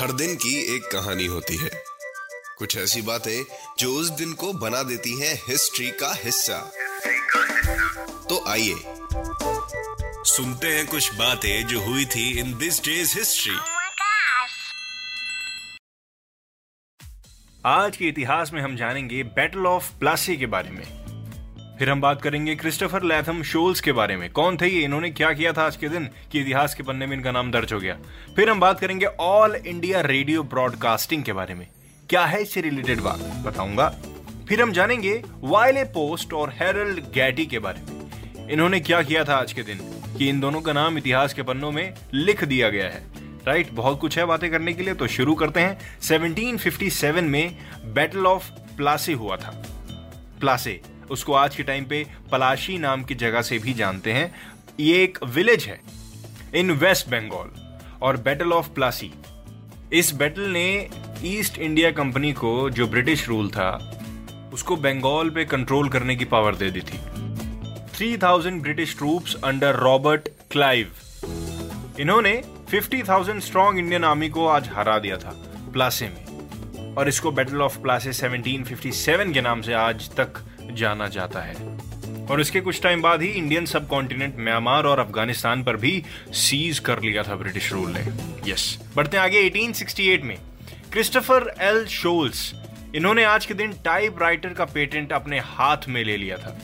हर दिन की एक कहानी होती है। कुछ ऐसी बातें जो उस दिन को बना देती हैं हिस्ट्री का हिस्सा। तो आइए सुनते हैं कुछ बातें जो हुई थी इन दिस डेज़ हिस्ट्री. आज के इतिहास में हम जानेंगे बैटल ऑफ़ प्लासी के बारे में। फिर हम बात करेंगे क्रिस्टोफर लैथम शोल्स के बारे में। कौन थे ये? इन्होंने क्या किया था आज के दिन? कि इतिहास के पन्ने में इनका नाम दर्ज हो गया। फिर हम बात करेंगे ऑल इंडिया रेडियो ब्रॉडकास्टिंग के बारे में। क्या है इससे रिलेटेड बात? बताऊँगा। फिर हम जानेंगे वायले पोस्ट और हेरल्ड गैटी के बारे में। इन्होंने क्या किया था आज के दिन? कि इन दोनों का नाम इतिहास के पन्नों में लिख दिया गया है। राइट? बहुत कुछ है बातें करने के लिए तो शुरू करते हैं। 1757 में बैटल ऑफ़ प्लासे हुआ था। प्लासे। उसको आज के टाइम पे पलाशी नाम की जगह से भी जानते हैं। ये एक विलेज है इन वेस्ट बंगाल और बैटल ऑफ़ प्लासी इस बैटल ने ईस्ट इंडिया कंपनी को जो ब्रिटिश रूल था उसको बंगाल पे कंट्रोल करने की पावर दे दी थी। 3000 British troops under Robert Clive इन्होंने 50,000 स्ट्रॉन्ग इंडियन आर्मी को आज हरा दिया था प्लासे में। और इसको बैटल ऑफ़ प्लासे 1757 के नाम से आज तक जाना जाता है। और इसके कुछ टाइम बाद ही इंडियन सब कॉन्टिनेंट म्यांमार और अफ़गानिस्तान पर भी सीज कर लिया था ब्रिटिश रूल ने। यस बढ़ते आगे 1868 में। क्रिस्टोफर एल शोल्स इन्होंने आज के दिन टाइपराइटर का पेटेंट अपने हाथ में ले लिया था।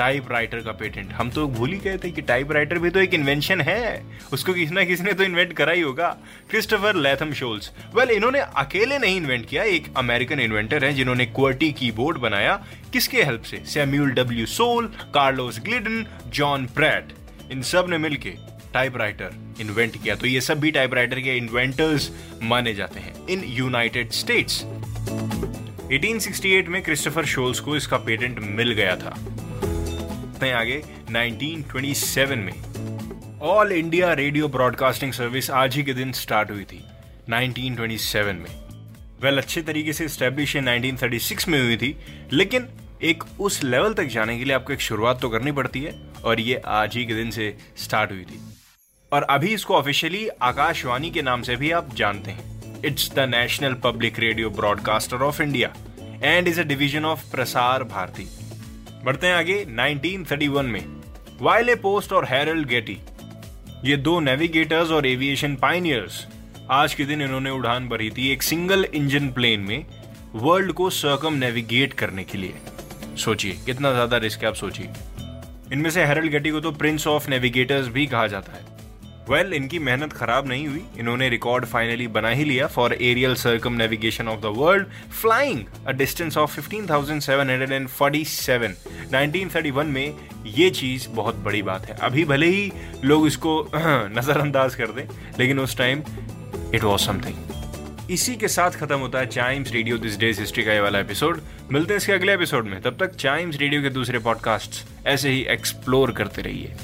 टाइप राइटर का पेटेंट हम तो भूल ही गए थे कि टाइप राइटर भी तो एक इन्वेंशन है। उसको किसी ना किसी ने तो इन्वेंट करा ही होगा। क्रिस्टोफर लेथम शोल्स वेल इन्होंने अकेले नहीं इन्वेंट किया, एक अमेरिकन इन्वेंटर हैं जिन्होंने क्वर्टी कीबोर्ड बनाया। किसके हेल्प से? Samuel W Soule Carlos Glidden John Pratt इन सबने मिलके टाइपराइटर इन्वेंट किया। तो ये सब भी टाइपराइटर के इन्वेंटर्स माने जाते हैं। इन यूनाइटेड स्टेट्स 1868 में क्रिस्टोफर शोल्स को इसका पेटेंट मिल गया था। बढ़ते हैं आगे 1927 में। All India Radio broadcasting service आज ही के दिन स्टार्ट हुई थी 1927 में। वेल well, अच्छे तरीके से स्टैब्लिश 1936 में हुई थी लेकिन एक उस लेवल तक जाने के लिए आपको एक शुरुआत तो करनी पड़ती है और ये आज ही के दिन से स्टार्ट हुई थी। और अभी इसको ऑफिशियली आकाशवाणी के नाम से भी आप जानते हैं। It's the national public radio broadcaster of India and is a division of Prasar Bharati बढ़ते हैं आगे 1931 में। वायले पोस्ट और हैरल्ड गेटी। ये दो नेविगेटर्स और एविएशन पाइनियर्स आज के दिन इन्होंने उड़ान भरी थी एक सिंगल इंजन प्लेन में वर्ल्ड को सर्कम नेविगेट करने के लिए। सोचिए, कितना ज़्यादा रिस्क है, आप सोचिए। इनमें से हैरल्ड गेटी को तो प्रिंस ऑफ़ नेविगेटर्स भी कहा जाता है। वेल well, इनकी मेहनत खराब नहीं हुई। इन्होंने रिकॉर्ड फाइनली बना ही लिया for aerial circumnavigation of the world flying a distance of 15,747 1931 में ये चीज़ बहुत बड़ी बात है। अभी भले ही लोग इसको नजरअंदाज कर दें लेकिन उस टाइम इट वॉज़ समथिंग इसी के साथ खत्म होता है Chimes radio this day's history का ये वाला एपिसोड मिलते हैं इसके अगले एपिसोड में। तब तक चाइम्स रेडियो के दूसरे पॉडकास्ट ऐसे ही एक्सप्लोर करते रहिए।